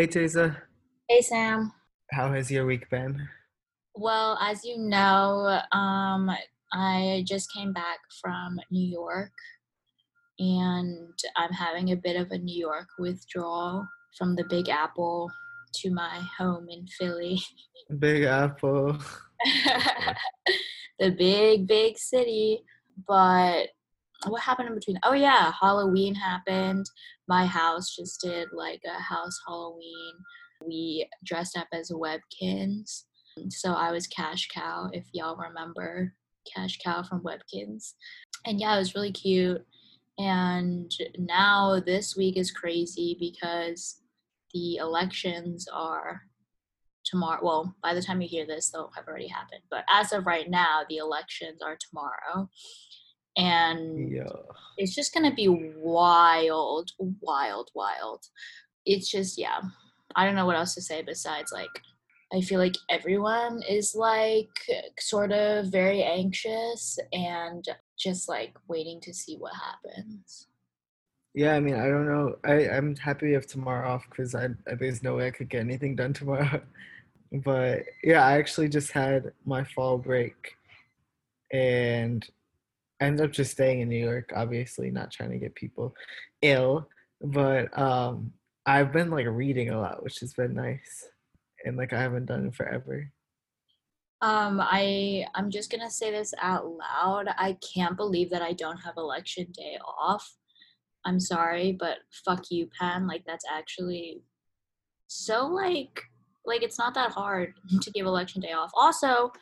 Hey, Teza. Hey, Sam. How has your week been? Well, as you know, um, I just came back from New York and I'm having a bit of a New York withdrawal from the Big Apple to my home in Philly. Big Apple. the big, big city. But what happened in between? Oh, yeah, Halloween happened. My house just did like a house Halloween. We dressed up as Webkinz. So I was Cash Cow, if y'all remember Cash Cow from Webkinz. And yeah, it was really cute. And now this week is crazy because the elections are tomorrow. Well, by the time you hear this, they'll have already happened. But as of right now, the elections are tomorrow. And Yeah. it's just to be wild, wild, wild. It's just, yeah. I don't know what else to say besides like, I feel like everyone is like sort of very anxious and just like waiting to see what happens. Yeah, I mean, I don't know. I, I'm happy we have tomorrow off because I, I there's no way I could get anything done tomorrow. But yeah, I actually just had my fall break and I ended up just staying in New York, obviously not trying to get people ill. But um I've been like reading a lot, which has been nice. And like I haven't done it forever. Um, I I'm just gonna say this out loud. I can't believe that I don't have election day off. I'm sorry, but fuck you, Penn. Like that's actually so like like it's not that hard to give election day off. Also,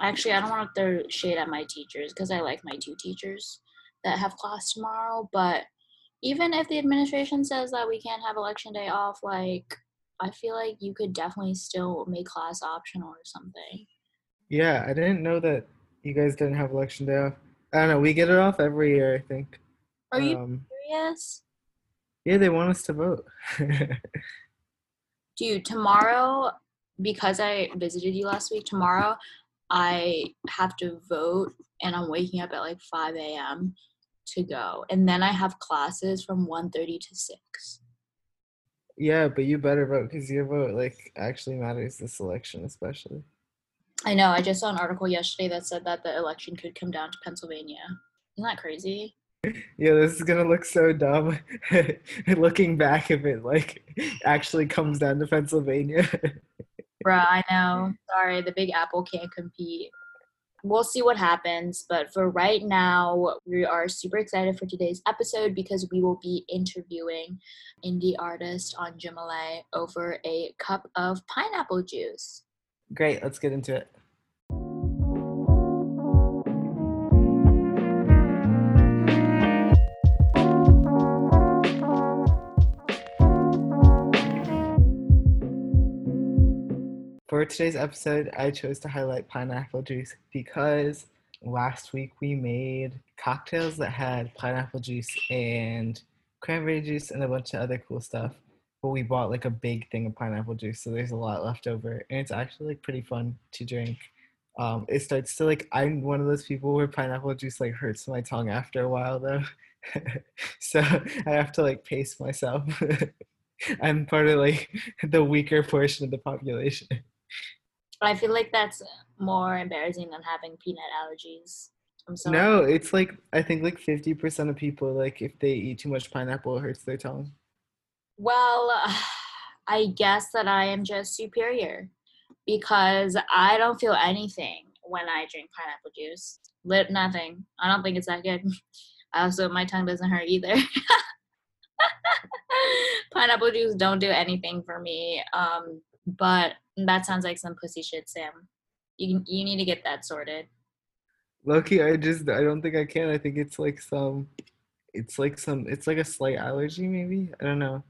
actually, I don't want to throw shade at my teachers because I like my two teachers that have class tomorrow. But even if the administration says that we can't have election day off, like I feel like you could definitely still make class optional or something. Yeah, I didn't know that you guys didn't have election day off. I don't know, we get it off every year, I think. Are you Um, serious? yeah, they want us to vote. Dude, tomorrow, because I visited you last week, tomorrow I have to vote and I'm waking up at like 5 a.m. to go. And then I have classes from 1.30 to 6. yeah, but you better vote because your vote like actually matters this election, especially. I know, I just saw an article yesterday that said that the election could come down to Pennsylvania. Isn't that crazy? Yeah, this is gonna look so dumb. Looking back, if it like actually comes down to Pennsylvania. Bruh, I know. Sorry, the Big Apple can't compete. We'll see what happens, but for right now, we are super excited for today's episode because we will be interviewing indie artist Anjimile over a cup of pineapple juice. Great, let's get into it. For today's episode, I chose to highlight pineapple juice because last week we made cocktails that had pineapple juice and cranberry juice and a bunch of other cool stuff. But we bought like a big thing of pineapple juice, so there's a lot left over, and it's actually like pretty fun to drink. Um, it starts to like I'm one of those people where pineapple juice like hurts my tongue after a while though, so I have to like pace myself. I'm part of like the weaker portion of the population. I feel like that's more embarrassing than having peanut allergies. I'm sorry. No, it's like I think like fifty percent of people like if they eat too much pineapple, it hurts their tongue. Well, I guess that I am just superior because I don't feel anything when I drink pineapple juice. Lit nothing. I don't think it's that good. Also, my tongue doesn't hurt either. pineapple juice don't do anything for me. Um, but that sounds like some pussy shit, Sam. You you need to get that sorted. Loki, I just I don't think I can. I think it's like some, it's like some, it's like a slight allergy maybe. I don't know.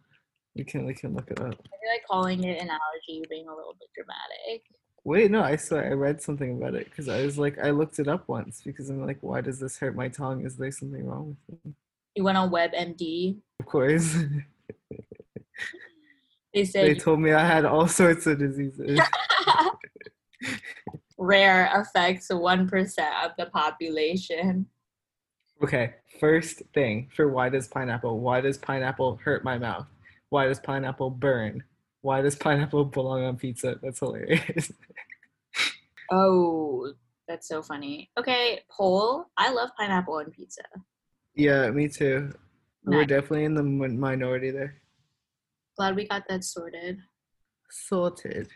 We can we can look it up. I feel like calling it an allergy being a little bit dramatic. Wait, no, I saw I read something about it because I was like I looked it up once because I'm like, why does this hurt my tongue? Is there something wrong with it? You went on WebMD. Of course, They they told me I had all sorts of diseases. rare affects 1% of the population. Okay, first thing for why does pineapple? Why does pineapple hurt my mouth? Why does pineapple burn? Why does pineapple belong on pizza? That's hilarious. Oh, that's so funny. Okay, poll. I love pineapple on pizza. yeah, me too. We're definitely in the minority there. Glad we got that sorted. Sorted.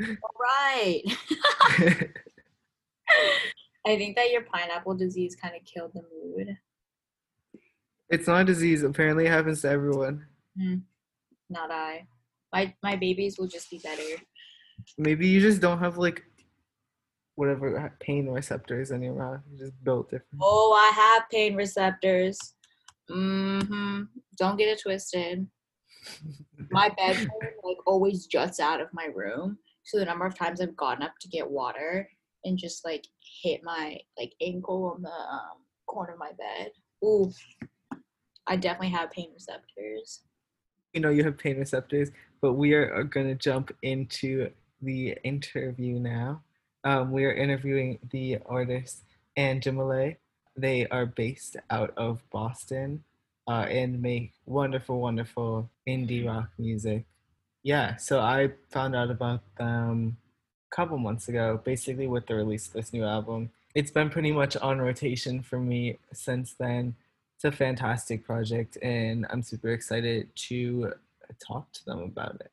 All right. I think that your pineapple disease kind of killed the mood. it's not a disease. Apparently, it happens to everyone. Not I. My my babies will just be better. Maybe you just don't have like whatever pain receptors in your mouth. You're just built different. Oh, I have pain receptors. Mm-hmm. Don't get it twisted. My bedroom like always juts out of my room. So the number of times I've gotten up to get water and just like hit my like ankle on the um, corner of my bed. Ooh, I definitely have pain receptors. you know you have pain receptors, but we are, are going to jump into the interview now. Um, we are interviewing the artist Anjimile. They are based out of Boston uh, and make wonderful, wonderful indie rock music. Yeah, so I found out about them a couple months ago, basically with the release of this new album. It's been pretty much on rotation for me since then it's a fantastic project and i'm super excited to talk to them about it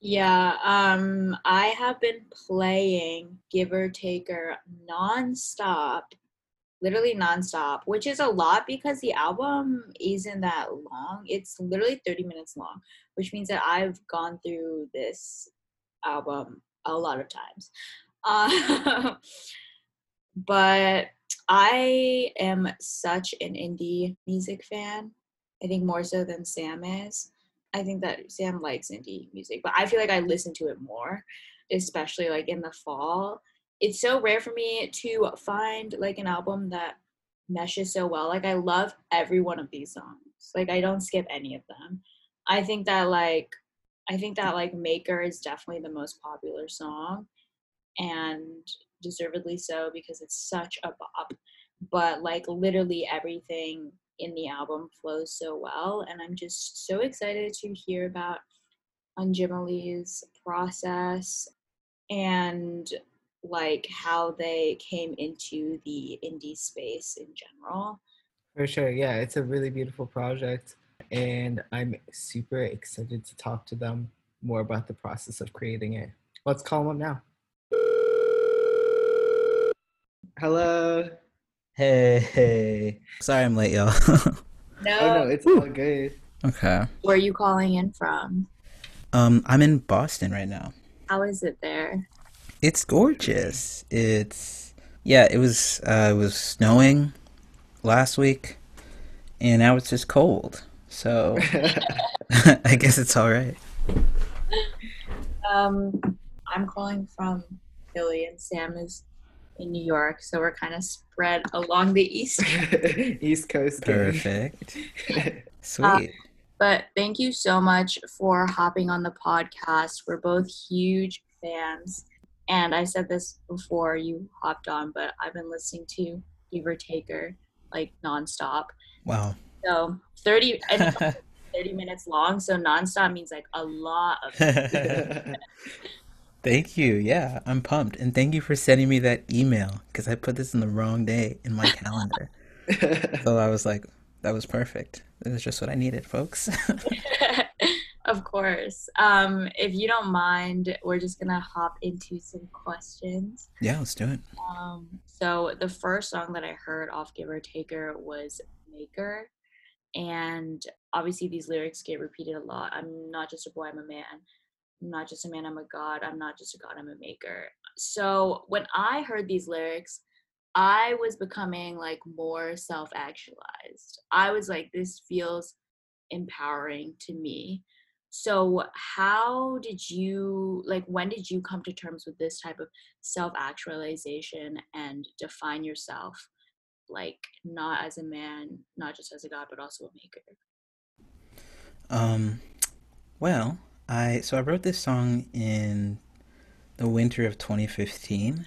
Yeah, um, I have been playing Giver Taker nonstop, literally nonstop, which is a lot because the album isn't that long. It's literally 30 minutes long, which means that I've gone through this album a lot of times. Uh, but I am such an indie music fan. I think more so than Sam is. I think that Sam likes indie music, but I feel like I listen to it more, especially like in the fall. It's so rare for me to find like an album that meshes so well. Like I love every one of these songs. Like I don't skip any of them. I think that like I think that like Maker is definitely the most popular song and deservedly so because it's such a bop. But like literally everything in the album flows so well and i'm just so excited to hear about Anjimile's process and like how they came into the indie space in general for sure yeah it's a really beautiful project and i'm super excited to talk to them more about the process of creating it let's call them up now hello Hey, hey. sorry I'm late, y'all. no, oh no it's all good okay. where are you calling in from Um, I'm in Boston right now. how is it there It's gorgeous. It's yeah. It was uh, it was snowing last week, and now it's just cold. So I guess it's all right. um i'm calling from philly and sam is in new york so we're kind of spread along the east east coast. Perfect. Sweet. But thank you so much for hopping on the podcast. We're both huge fans. And I said this before you hopped on, but I've been listening to Giver Taker like nonstop. wow. So 30, it's 30 minutes long. So nonstop means like a lot of. Thank you. Yeah, I'm pumped, and thank you for sending me that email because I put this in the wrong day in my calendar. So I was like, that was perfect. This is just what I needed, folks. Of course. Um, if you don't mind, we're just going to hop into some questions. yeah, let's do it. Um, so the first song that I heard off Giver Taker was Maker. And obviously these lyrics get repeated a lot. I'm not just a boy, I'm a man. I'm not just a man, I'm a god. I'm not just a god, I'm a maker. So when I heard these lyrics, I was becoming like more self actualized. I was like, this feels empowering to me. So, how did you, like, when did you come to terms with this type of self actualization and define yourself, like, not as a man, not just as a god, but also a maker? Um, well, I so I wrote this song in the winter of 2015,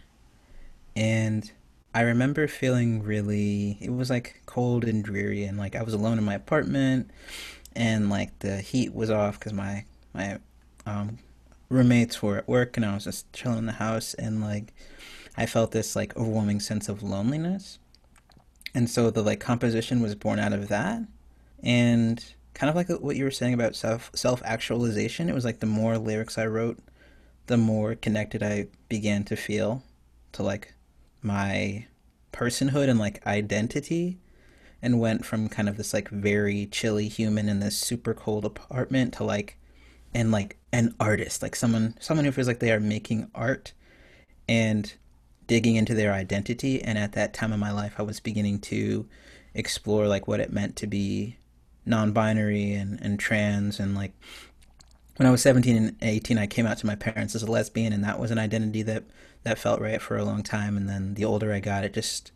and I remember feeling really. It was like cold and dreary, and like I was alone in my apartment, and like the heat was off because my my um, roommates were at work, and I was just chilling in the house, and like I felt this like overwhelming sense of loneliness, and so the like composition was born out of that, and kind of like what you were saying about self self actualization. It was like the more lyrics I wrote, the more connected I began to feel to like my personhood and like identity and went from kind of this like very chilly human in this super cold apartment to like and like an artist like someone someone who feels like they are making art and digging into their identity. And at that time in my life I was beginning to explore like what it meant to be non-binary and, and trans. And like when I was 17 and 18 I came out to my parents as a lesbian and that was an identity that that felt right for a long time. And then the older I got it just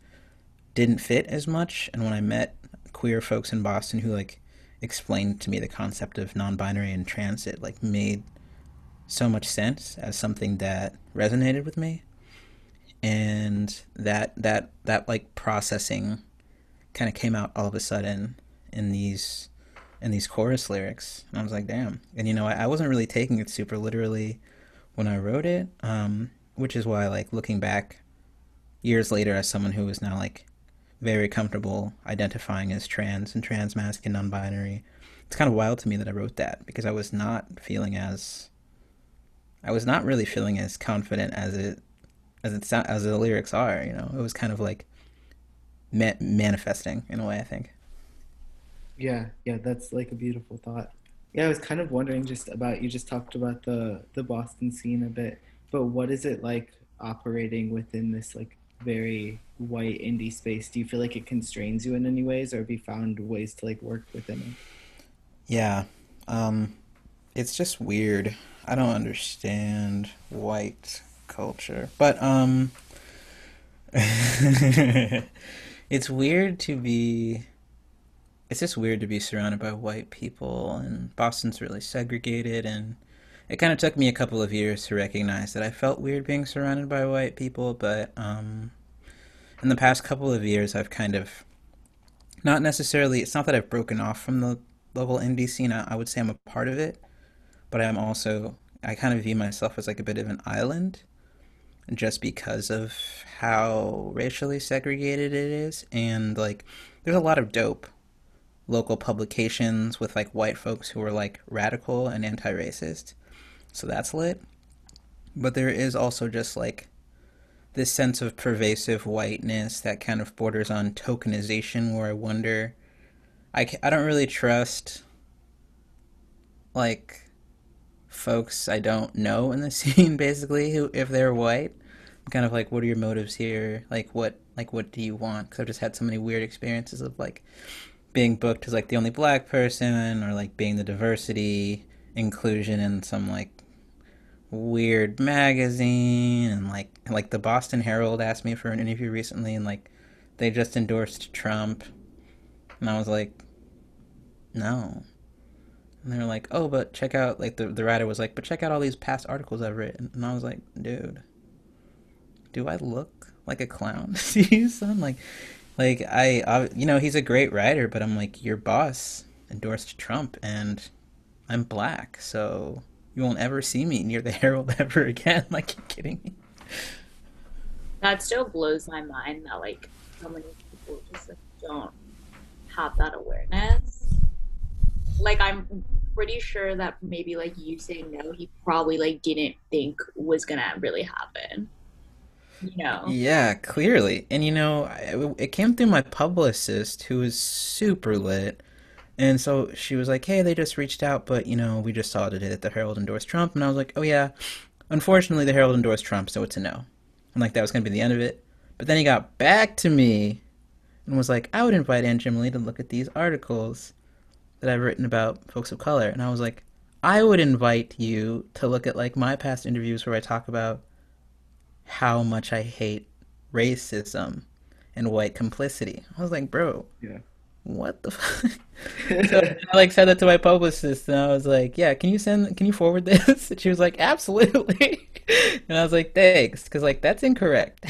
didn't fit as much. And when I met queer folks in Boston who like explained to me the concept of non-binary and trans it like made so much sense as something that resonated with me. And that that that like processing kind of came out all of a sudden in these in these chorus lyrics. And i was like damn. And you know i, I wasn't really taking it super literally when i wrote it um, which is why like looking back years later as someone who is now like very comfortable identifying as trans and trans masc and non-binary. It's kind of wild to me that i wrote that because i was not feeling as i was not really feeling as confident as it as it as the lyrics are you know? It was kind of like ma- manifesting in a way i think. Yeah, yeah, that's like a beautiful thought. Yeah, I was kind of wondering just about you just talked about the the Boston scene a bit, but what is it like operating within this like very white indie space? Do you feel like it constrains you in any ways, or have you found ways to like work within it? Yeah, um, it's just weird. I don't understand white culture, but um, it's weird to be it's just weird to be surrounded by white people and Boston's really segregated and it kind of took me a couple of years to recognize that I felt weird being surrounded by white people, but um, in the past couple of years I've kind of not necessarily it's not that I've broken off from the local indie scene. I, I would say I'm a part of it, but I'm also I kind of view myself as like a bit of an island just because of how racially segregated it is and like there's a lot of dope local publications with like white folks who are like radical and anti-racist. So that's lit. But there is also just like this sense of pervasive whiteness that kind of borders on tokenization where I wonder I, I don't really trust like folks I don't know in the scene basically who if they're white. I'm kind of like what are your motives here? Like what like what do you want? Because I've just had so many weird experiences of like being booked as like the only black person or like being the diversity inclusion in some like weird magazine and like like the Boston Herald asked me for an interview recently and like they just endorsed Trump. And I was like no. And they were like oh but check out like the the writer was like but check out all these past articles I've written. And I was like dude do I look like a clown? To you son like like I, I, you know, he's a great writer, but I'm like, your boss endorsed Trump, and I'm black, so you won't ever see me near the Herald ever again. Like, you kidding me? That still blows my mind that like so many people just like, don't have that awareness. Like, I'm pretty sure that maybe like you saying no, he probably like didn't think was gonna really happen you know. Yeah, clearly. And you know, it, it came through my publicist who is super lit. And so she was like, "Hey, they just reached out, but you know, we just saw today that the Herald endorsed Trump." And I was like, "Oh yeah, unfortunately, the Herald endorsed Trump, so it's a no." And like that was gonna be the end of it. But then he got back to me and was like, "I would invite Anjimile to look at these articles that I've written about folks of color." And I was like, "I would invite you to look at like my past interviews where I talk about how much I hate racism and white complicity. I was like, bro, yeah. What the fuck? so I like said that to my publicist, and I was like, yeah, can you send, can you forward this? And she was like, absolutely. And I was like, thanks, because like that's incorrect.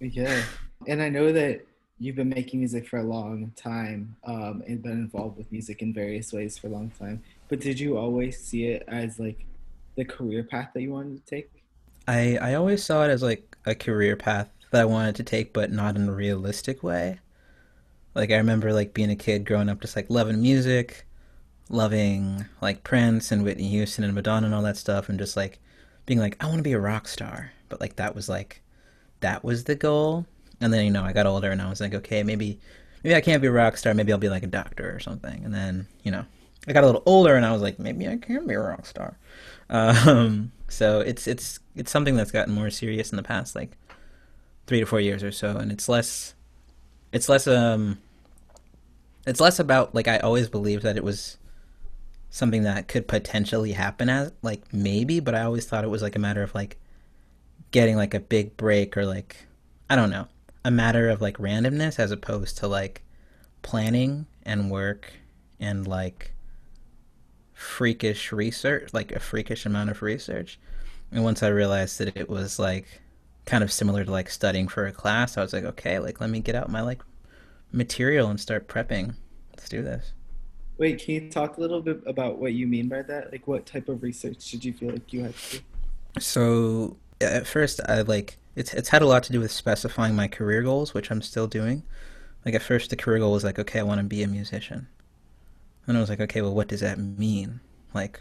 yeah, and I know that you've been making music for a long time um, and been involved with music in various ways for a long time. But did you always see it as like the career path that you wanted to take? I I always saw it as like a career path that I wanted to take, but not in a realistic way. Like I remember like being a kid growing up, just like loving music, loving like Prince and Whitney Houston and Madonna and all that stuff, and just like being like, I want to be a rock star. But like that was like that was the goal. And then you know I got older and I was like, okay, maybe maybe I can't be a rock star. Maybe I'll be like a doctor or something. And then you know I got a little older and I was like, maybe I can be a rock star. Um, so it's it's it's something that's gotten more serious in the past like three to four years or so, and it's less it's less um it's less about like I always believed that it was something that could potentially happen as like maybe, but I always thought it was like a matter of like getting like a big break or like I don't know, a matter of like randomness as opposed to like planning and work and like freakish research, like a freakish amount of research. And once I realized that it was like kind of similar to like studying for a class, I was like, okay, like let me get out my like material and start prepping. Let's do this. Wait, can you talk a little bit about what you mean by that? Like, what type of research did you feel like you had to do? So at first, I like it's it's had a lot to do with specifying my career goals, which I'm still doing. Like at first, the career goal was like, okay, I want to be a musician. And I was like, okay, well, what does that mean? Like,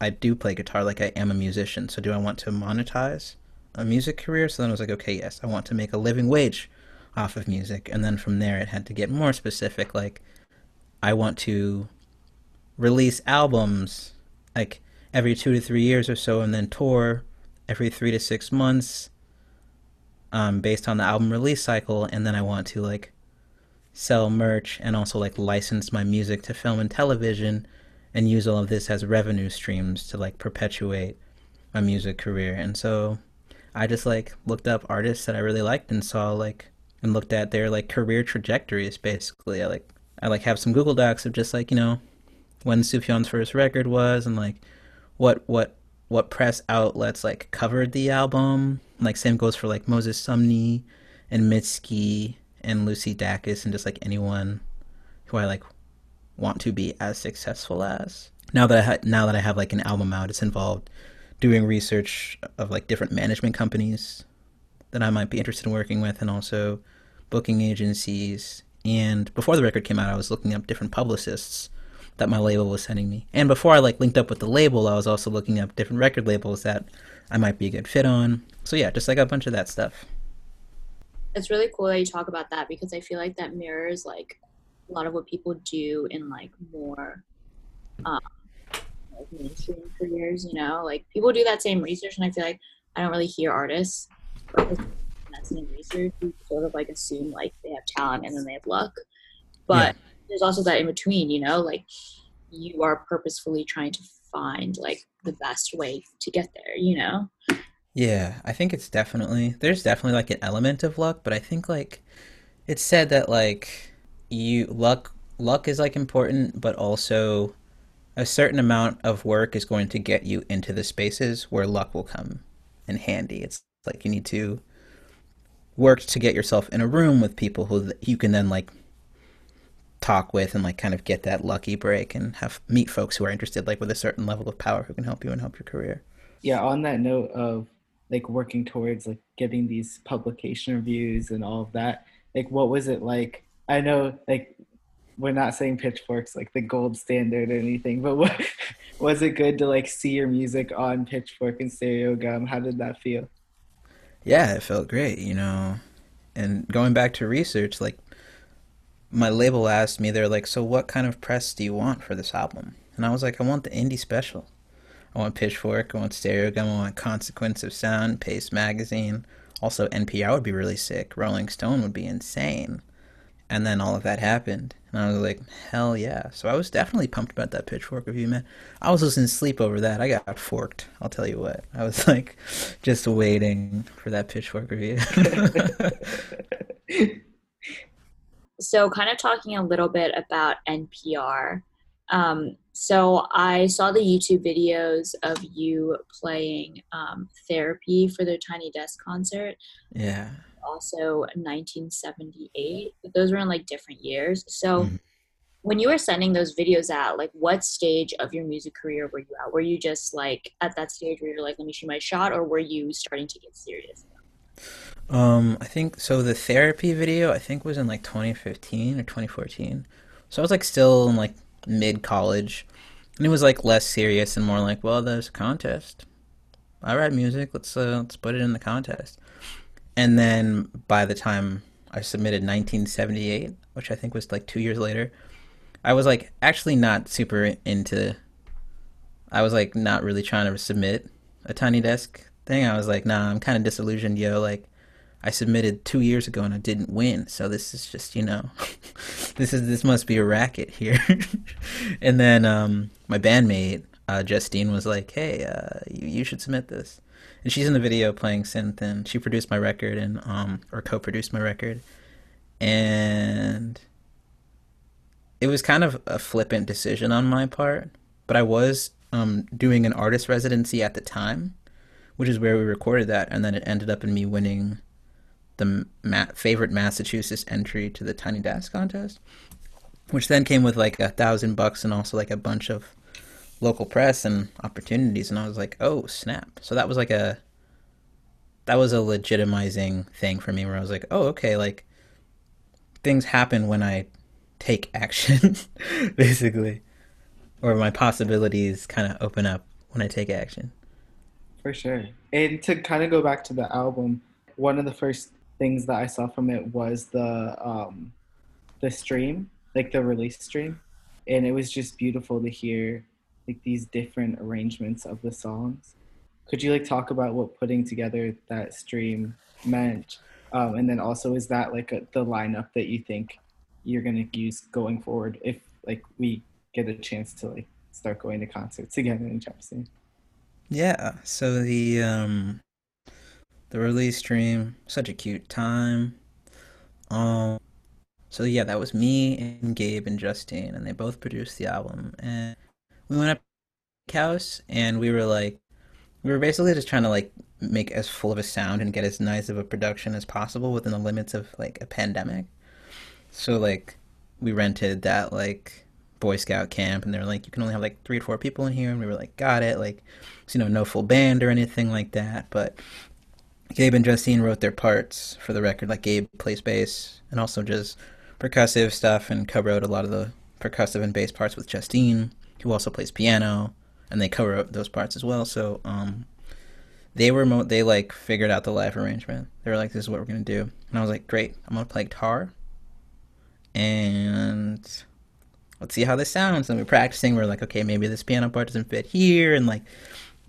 I do play guitar, like I am a musician. So do I want to monetize a music career? So then I was like, okay, yes, I want to make a living wage off of music. And then from there, it had to get more specific. Like, I want to release albums like every two to three years or so, and then tour every three to six months, um, based on the album release cycle. And then I want to like sell merch and also like license my music to film and television, and use all of this as revenue streams to like perpetuate my music career. And so I just like looked up artists that I really liked and saw like and looked at their like career trajectories basically. I like I like have some Google Docs of just like you know when Sufjan's first record was and like what what what press outlets like covered the album. Like same goes for like Moses Sumney and Mitski and Lucy Dacus and just like anyone who I like want to be as successful as. Now that I ha- now that I have like an album out, it's involved doing research of like different management companies that I might be interested in working with, and also booking agencies and before the record came out, I was looking up different publicists that my label was sending me. And before I like linked up with the label, I was also looking up different record labels that I might be a good fit on. So yeah, just like a bunch of that stuff. It's really cool that you talk about that because I feel like that mirrors like a lot of what people do in like more um, like mainstream careers. You know, like people do that same research, and I feel like I don't really hear artists that same research, you sort of like assume like they have talent and then they have luck. But yeah. there's also that in between, you know, like you are purposefully trying to find like the best way to get there, you know? Yeah, I think it's definitely there's definitely like an element of luck, but I think like it's said that like you luck luck is like important, but also a certain amount of work is going to get you into the spaces where luck will come in handy. It's like you need to work to get yourself in a room with people who you can then like talk with and like kind of get that lucky break and have meet folks who are interested like with a certain level of power who can help you and help your career. Yeah, on that note of like working towards like getting these publication reviews and all of that, like what was it like? I know like we're not saying pitchforks like the gold standard or anything, but what was it good to like see your music on Pitchfork and Stereogum? How did that feel? Yeah, it felt great, you know. And going back to research, like my label asked me, they're like, "So what kind of press do you want for this album?" And I was like, "I want the indie special. I want Pitchfork. I want Stereogum. I want Consequence of Sound, Paste Magazine. Also, NPR would be really sick. Rolling Stone would be insane." And then all of that happened. And I was like, hell yeah. So I was definitely pumped about that pitchfork review, man. I was losing sleep over that. I got forked. I'll tell you what. I was like just waiting for that pitchfork review. so, kind of talking a little bit about NPR. Um, so, I saw the YouTube videos of you playing um, therapy for their Tiny Desk concert. Yeah also 1978. But those were in like different years. So Mhm. when you were sending those videos out, like what stage of your music career were you at? Were you just like at that stage where you're like, let me shoot my shot, or were you starting to get serious? Um, I think so. The therapy video I think was in like 2015 or 2014. So I was like still in like mid college, and it was like less serious and more like, well, there's a contest. I write music. Let's uh, let's put it in the contest. And then by the time I submitted 1978, which I think was like two years later, I was like actually not super into. I was like not really trying to submit a tiny desk thing. I was like, nah, I'm kind of disillusioned, yo. Like, I submitted two years ago and I didn't win, so this is just, you know, this is this must be a racket here. and then um, my bandmate uh, Justine was like, hey, uh, you you should submit this, and she's in the video playing synth, and she produced my record and um or co-produced my record, and it was kind of a flippant decision on my part, but I was um doing an artist residency at the time which is where we recorded that, and then it ended up in me winning the ma- favorite Massachusetts entry to the Tiny Desk contest, which then came with like a thousand bucks and also like a bunch of local press and opportunities. And I was like, oh snap! So that was like a that was a legitimizing thing for me, where I was like, oh okay, like things happen when I take action, basically, or my possibilities kind of open up when I take action. For sure. And to kind of go back to the album, one of the first things that I saw from it was the um the stream, like the release stream. And it was just beautiful to hear like these different arrangements of the songs. Could you like talk about what putting together that stream meant? Um, and then also is that like a, the lineup that you think you're gonna use going forward if like we get a chance to like start going to concerts again in Chelsea? Yeah, so the um the release stream, such a cute time. Um so yeah, that was me and Gabe and Justine and they both produced the album and we went up house and we were like we were basically just trying to like make as full of a sound and get as nice of a production as possible within the limits of like a pandemic. So like we rented that like Boy Scout camp and they were like you can only have like three or four people in here. And we were like got it. Like so, you know no full band or anything like that. But Gabe and Justine wrote their parts for the record like Gabe plays bass and also just percussive stuff and co-wrote a lot of the percussive and bass parts with Justine who also plays piano and they co-wrote those parts as well so um they were mo- they like figured out the live arrangement they were like this is what we're gonna do and I was like great I'm gonna play guitar and let's see how this sounds. And we're practicing. We're like, okay, maybe this piano part doesn't fit here, and like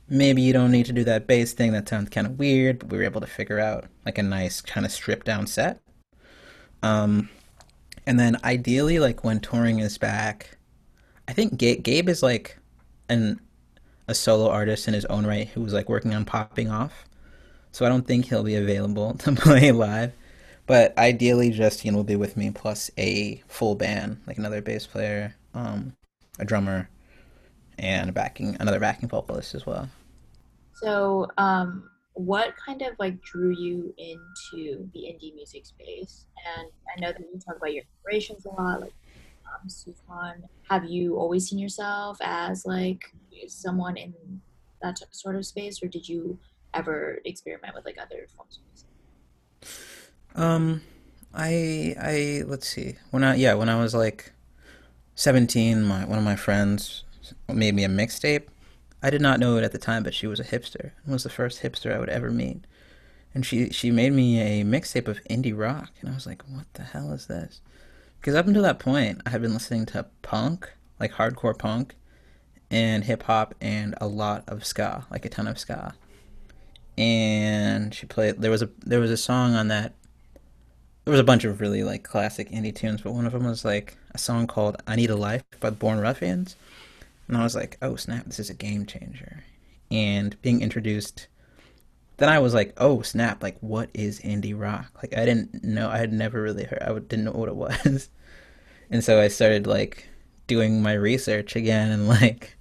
maybe you don't need to do that bass thing. That sounds kind of weird. But we were able to figure out like a nice kind of stripped down set. Um, and then ideally, like when touring is back, I think Gabe, Gabe is like an a solo artist in his own right who's like working on popping off. So I don't think he'll be available to play live. But ideally, Justine will be with me plus a full band, like another bass player, um, a drummer, and a backing another backing vocalist as well. So, um, what kind of like drew you into the indie music space? And I know that you talk about your inspirations a lot, like Sufjan. Have you always seen yourself as like someone in that sort of space, or did you ever experiment with like other forms of music? Um, I I let's see. When I yeah, when I was like 17, my one of my friends made me a mixtape. I did not know it at the time, but she was a hipster. It was the first hipster I would ever meet. And she she made me a mixtape of indie rock, and I was like, "What the hell is this?" Because up until that point, I had been listening to punk, like hardcore punk, and hip hop, and a lot of ska, like a ton of ska. And she played. There was a there was a song on that there was a bunch of really like classic indie tunes, but one of them was like a song called "I Need a Life" by the Born Ruffians, and I was like, "Oh snap, this is a game changer!" And being introduced, then I was like, "Oh snap, like what is indie rock?" Like I didn't know, I had never really heard, I didn't know what it was, and so I started like doing my research again and like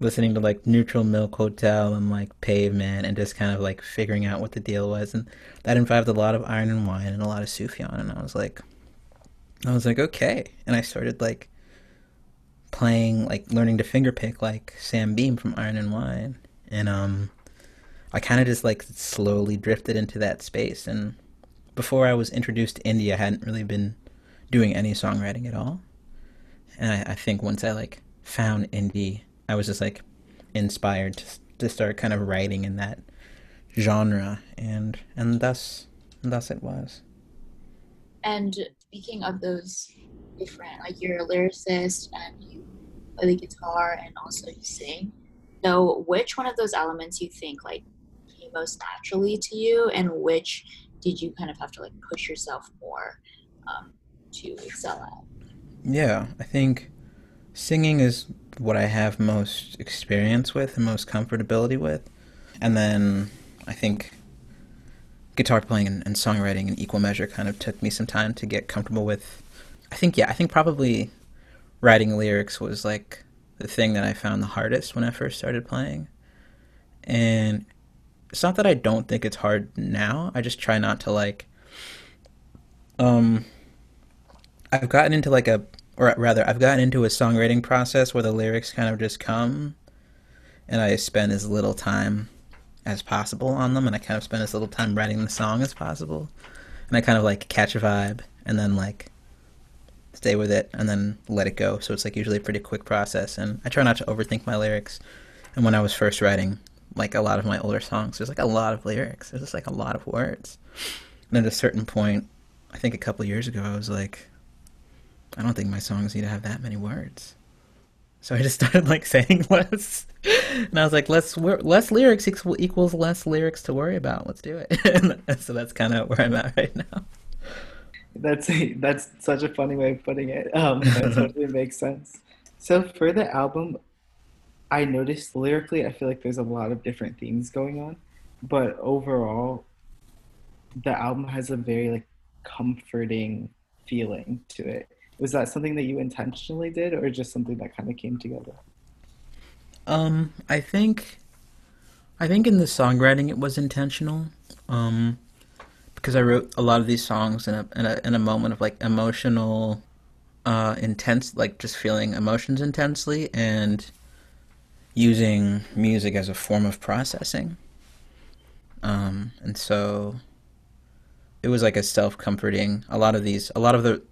listening to like Neutral Milk Hotel and like Pavement and just kind of like figuring out what the deal was. And that involved a lot of Iron and Wine and a lot of Sufjan. And I was like, I was like, okay. And I started like playing, like learning to fingerpick like Sam Beam from Iron and Wine. And um, I kind of just like slowly drifted into that space. And before I was introduced to indie, I hadn't really been doing any songwriting at all. And I, I think once I like found indie, I was just like inspired to, to start kind of writing in that genre, and and thus thus it was. And speaking of those different, like you're a lyricist and you play the guitar and also you sing. So, which one of those elements you think like came most naturally to you, and which did you kind of have to like push yourself more um, to excel at? Yeah, I think singing is what I have most experience with and most comfortability with. And then I think guitar playing and, and, songwriting in equal measure kind of took me some time to get comfortable with. I think, yeah, I think probably writing lyrics was like the thing that I found the hardest when I first started playing. And it's not that I don't think it's hard now. I just try not to like um I've gotten into like a or rather I've gotten into a songwriting process where the lyrics kind of just come and I spend as little time as possible on them and I kind of spend as little time writing the song as possible. And I kind of like catch a vibe and then like stay with it and then let it go. So it's like usually a pretty quick process and I try not to overthink my lyrics. And when I was first writing like a lot of my older songs, there's like a lot of lyrics. There's just like a lot of words. And at a certain point, I think a couple years ago, I was like, I don't think my songs need to have that many words. So I just started like saying less, and I was like, less less lyrics equals less lyrics to worry about. Let's do it. so that's kind of where I'm at right now. That's a, that's such a funny way of putting it. Um, that totally makes sense. So for the album, I noticed lyrically, I feel like there's a lot of different themes going on, but overall, the album has a very like comforting feeling to it. Was that something that you intentionally did, or just something that kind of came together? Um, I think, I think in the songwriting it was intentional. Um, because I wrote a lot of these songs in a in a in a moment of like emotional, uh, intense, like just feeling emotions intensely and using music as a form of processing. Um, and so it was like a self comforting. A lot of these, a lot of the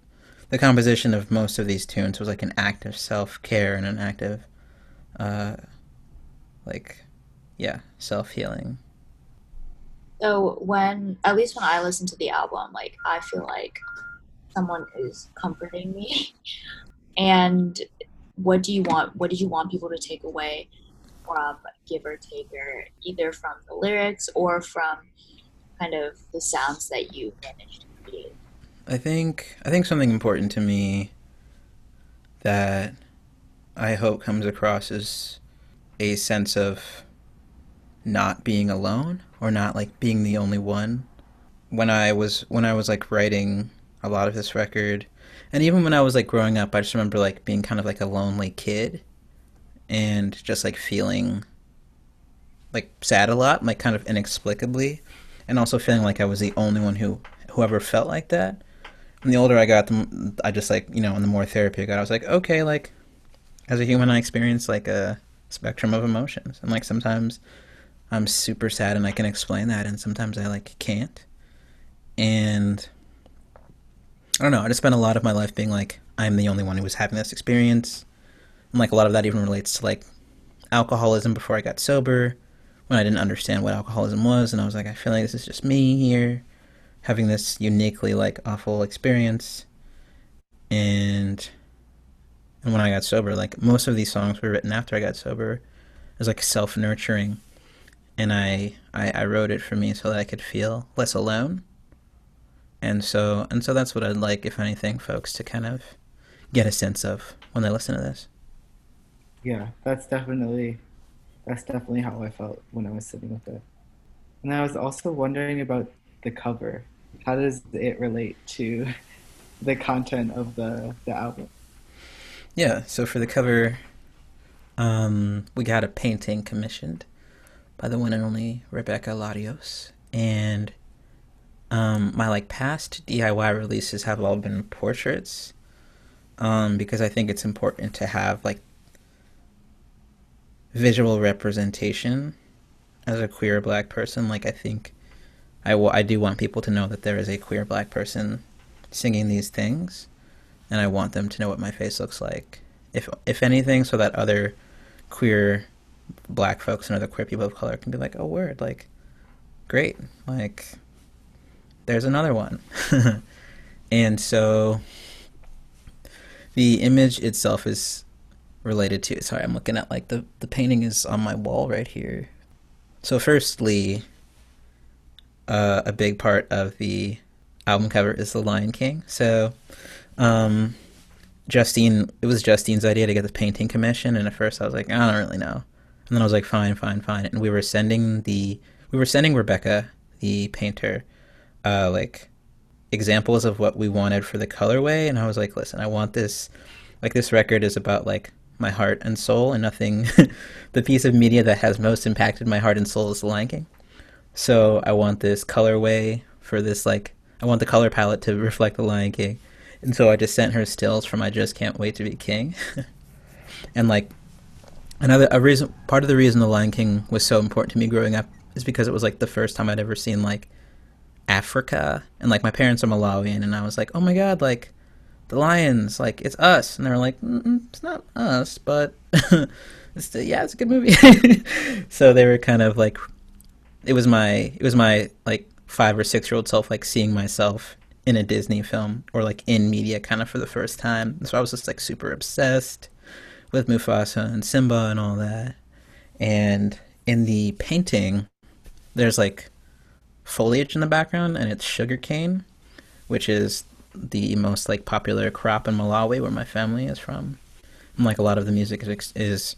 the composition of most of these tunes was like an act of self care and an act of, uh, like, yeah, self healing. So when, at least when I listen to the album, like I feel like someone is comforting me. and what do you want? What did you want people to take away from Giver Taker, either from the lyrics or from kind of the sounds that you managed to create? I think I think something important to me that I hope comes across is a sense of not being alone or not like being the only one. When I was when I was like writing a lot of this record and even when I was like growing up, I just remember like being kind of like a lonely kid and just like feeling like sad a lot, like kind of inexplicably, and also feeling like I was the only one who whoever felt like that. And the older I got, the, I just like you know, and the more therapy I got, I was like, okay, like as a human, I experience like a spectrum of emotions, and like sometimes I'm super sad and I can explain that, and sometimes I like can't. And I don't know. I just spent a lot of my life being like, I'm the only one who was having this experience, and like a lot of that even relates to like alcoholism before I got sober, when I didn't understand what alcoholism was, and I was like, I feel like this is just me here having this uniquely like awful experience and and when I got sober, like most of these songs were written after I got sober. It was like self nurturing, and I, I I wrote it for me so that I could feel less alone. And so and so that's what I'd like, if anything, folks to kind of get a sense of when they listen to this. Yeah, that's definitely that's definitely how I felt when I was sitting with it. And I was also wondering about the cover. How does it relate to the content of the the album? Yeah, so for the cover, um, we got a painting commissioned by the one and only Rebecca Larios, and um, my like past DIY releases have all been portraits, um, because I think it's important to have like visual representation as a queer black person. Like I think I, w- I do want people to know that there is a queer black person singing these things, and I want them to know what my face looks like, if if anything, so that other queer black folks and other queer people of color can be like, oh, word, like, great, like, there's another one, and so the image itself is related to. Sorry, I'm looking at like the the painting is on my wall right here. So, firstly, uh, a big part of the album cover is the Lion King. So, um, Justine, it was Justine's idea to get the painting commission, and at first I was like, I don't really know, and then I was like, fine, fine, fine, and we were sending the we were sending Rebecca, the painter, uh, like examples of what we wanted for the colorway, and I was like, listen, I want this, like this record is about like my heart and soul, and nothing. the piece of media that has most impacted my heart and soul is The Lion King. So I want this colorway for this like I want the color palette to reflect The Lion King, and so I just sent her stills from I just can't wait to be king, and like another a reason part of the reason The Lion King was so important to me growing up is because it was like the first time I'd ever seen like Africa, and like my parents are Malawian, and I was like, oh my god, like the lions, like it's us, and they were like, it's not us, but it's still, yeah, it's a good movie. so they were kind of like, it was my it was my like five or six year old self like seeing myself in a Disney film or like in media kind of for the first time. So I was just like super obsessed with Mufasa and Simba and all that. And in the painting, there's like foliage in the background and it's sugarcane, which is the most like popular crop in Malawi, where my family is from. And like a lot of the music is, is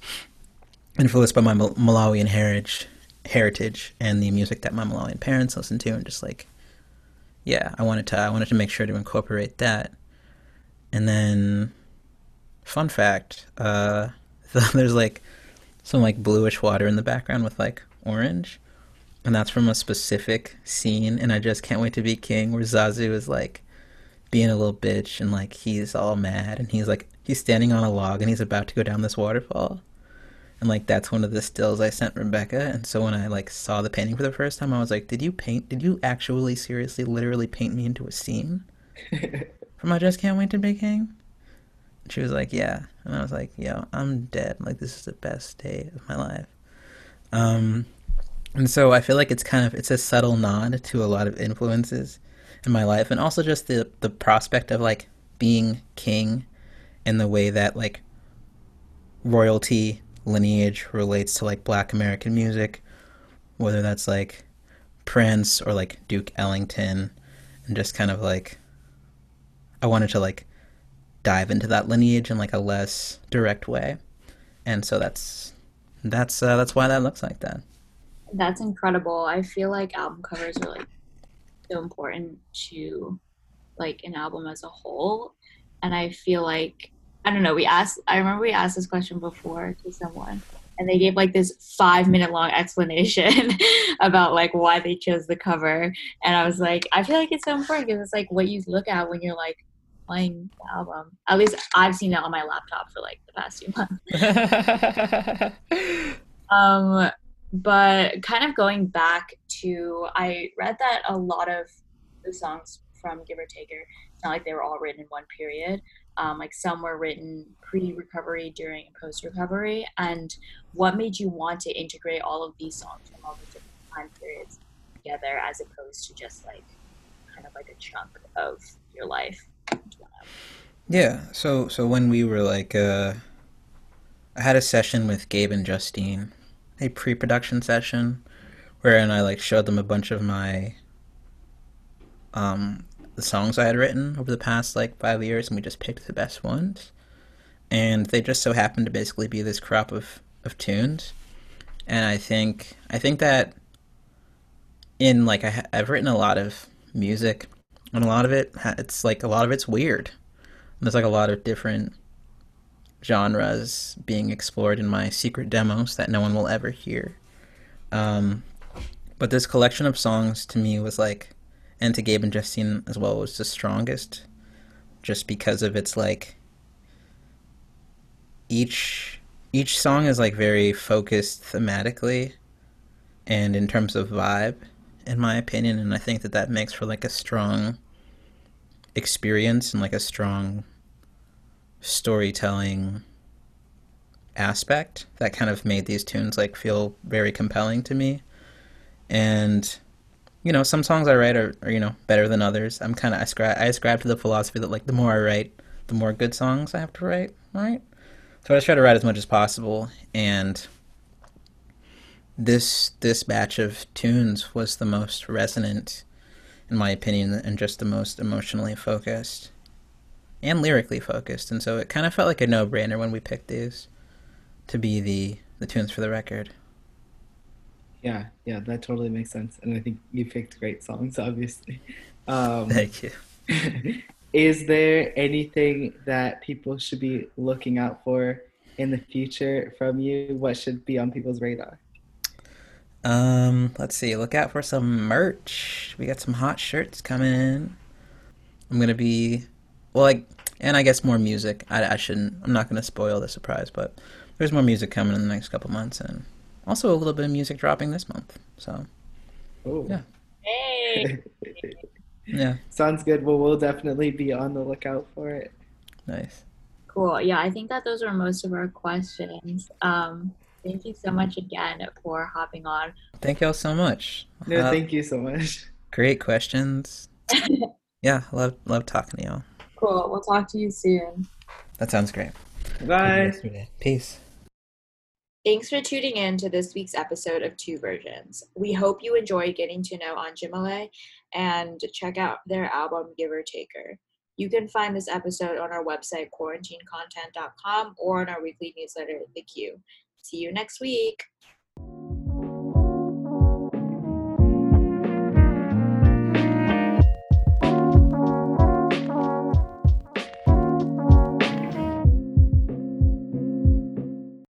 influenced by my Malawian heritage, heritage, and the music that my Malawian parents listen to, and just like, yeah, I wanted to, I wanted to make sure to incorporate that. And then, fun fact, uh, there's like some like bluish water in the background with like orange. And that's from a specific scene, and I just can't wait to be king, where Zazu is like being a little bitch and like he's all mad and he's like he's standing on a log and he's about to go down this waterfall. And like that's one of the stills i sent rebecca and so when i like saw the painting for the first time i was like did you paint did you actually seriously literally paint me into a scene? From i just can't wait to be king? And she was like yeah. And i was like yo i'm dead. Like this is the best day of my life. Um and so i feel like it's kind of it's a subtle nod to a lot of influences in my life and also just the the prospect of like being king and the way that like royalty lineage relates to like black american music whether that's like prince or like duke ellington and just kind of like i wanted to like dive into that lineage in like a less direct way. And so that's that's uh, that's why that looks like that that's incredible. I feel like album covers are like so important to like an album as a whole. And i feel like i don't know we asked i remember we asked this question before to someone and they gave like this five minute long explanation about like why they chose the cover. And i was like i feel like it's so important because it's like what you look at when you're like playing the album. At least i've seen it on my laptop for like the past few months. Um but kind of going back to i read that a lot of the songs from Giver Taker it's not like they were all written in one period. Um, like some were written pre-recovery during post-recovery. And what made you want to integrate all of these songs from all the different time periods together as opposed to just like kind of like a chunk of your life? Yeah so so when we were like uh i had a session with gabe and justine a pre-production session wherein I like showed them a bunch of my um the songs I had written over the past like five years, and we just picked the best ones. And they just so happened to basically be this crop of of tunes. And I think I think that in like I, I've written a lot of music, and a lot of it it's like a lot of it's weird. And there's like a lot of different genres being explored in my secret demos that no one will ever hear. Um, but this collection of songs to me was like, and to Gabe and Justine as well, was the strongest, just because of its like. Each each song is like very focused thematically, and in terms of vibe, in my opinion, and I think that that makes for like a strong experience and like a strong storytelling aspect that kind of made these tunes like feel very compelling to me. And you know some songs i write are, are you know better than others. I'm kind of I I ascribe to the philosophy that like the more i write the more good songs i have to write right? So i just try to write as much as possible. And this this batch of tunes was the most resonant in my opinion and just the most emotionally focused and lyrically focused and so it kind of felt like a no-brainer when we picked these to be the the tunes for the record Yeah, yeah, that totally makes sense. And I think you picked great songs, obviously. Um, thank you is there anything that people should be looking out for in the future from you? What should be on people's radar? Um, let's see. Look out for some merch. We got some hot shirts coming in. I'm gonna be, well, like, and I guess more music. I, I shouldn't. I'm not gonna spoil the surprise, but there's more music coming in the next couple months, and also a little bit of music dropping this month. So Oh, Yeah. Hey. yeah, sounds good. Well, we'll definitely be on the lookout for it. nice. Cool. Yeah, I think that those are most of our questions. Um, thank you so much again for hopping on. Thank y'all so much. No, Uh, thank you so much. great questions. Yeah, love love talking to y'all. Cool. We'll talk to you soon. That sounds great. Bye. Peace. Thanks for tuning in to this week's episode of Two Versions. We hope you enjoyed getting to know Anjimile and check out their album Giver Taker. You can find this episode on our website, quarantinecontent.com, or on our weekly newsletter, The Q. See you next week.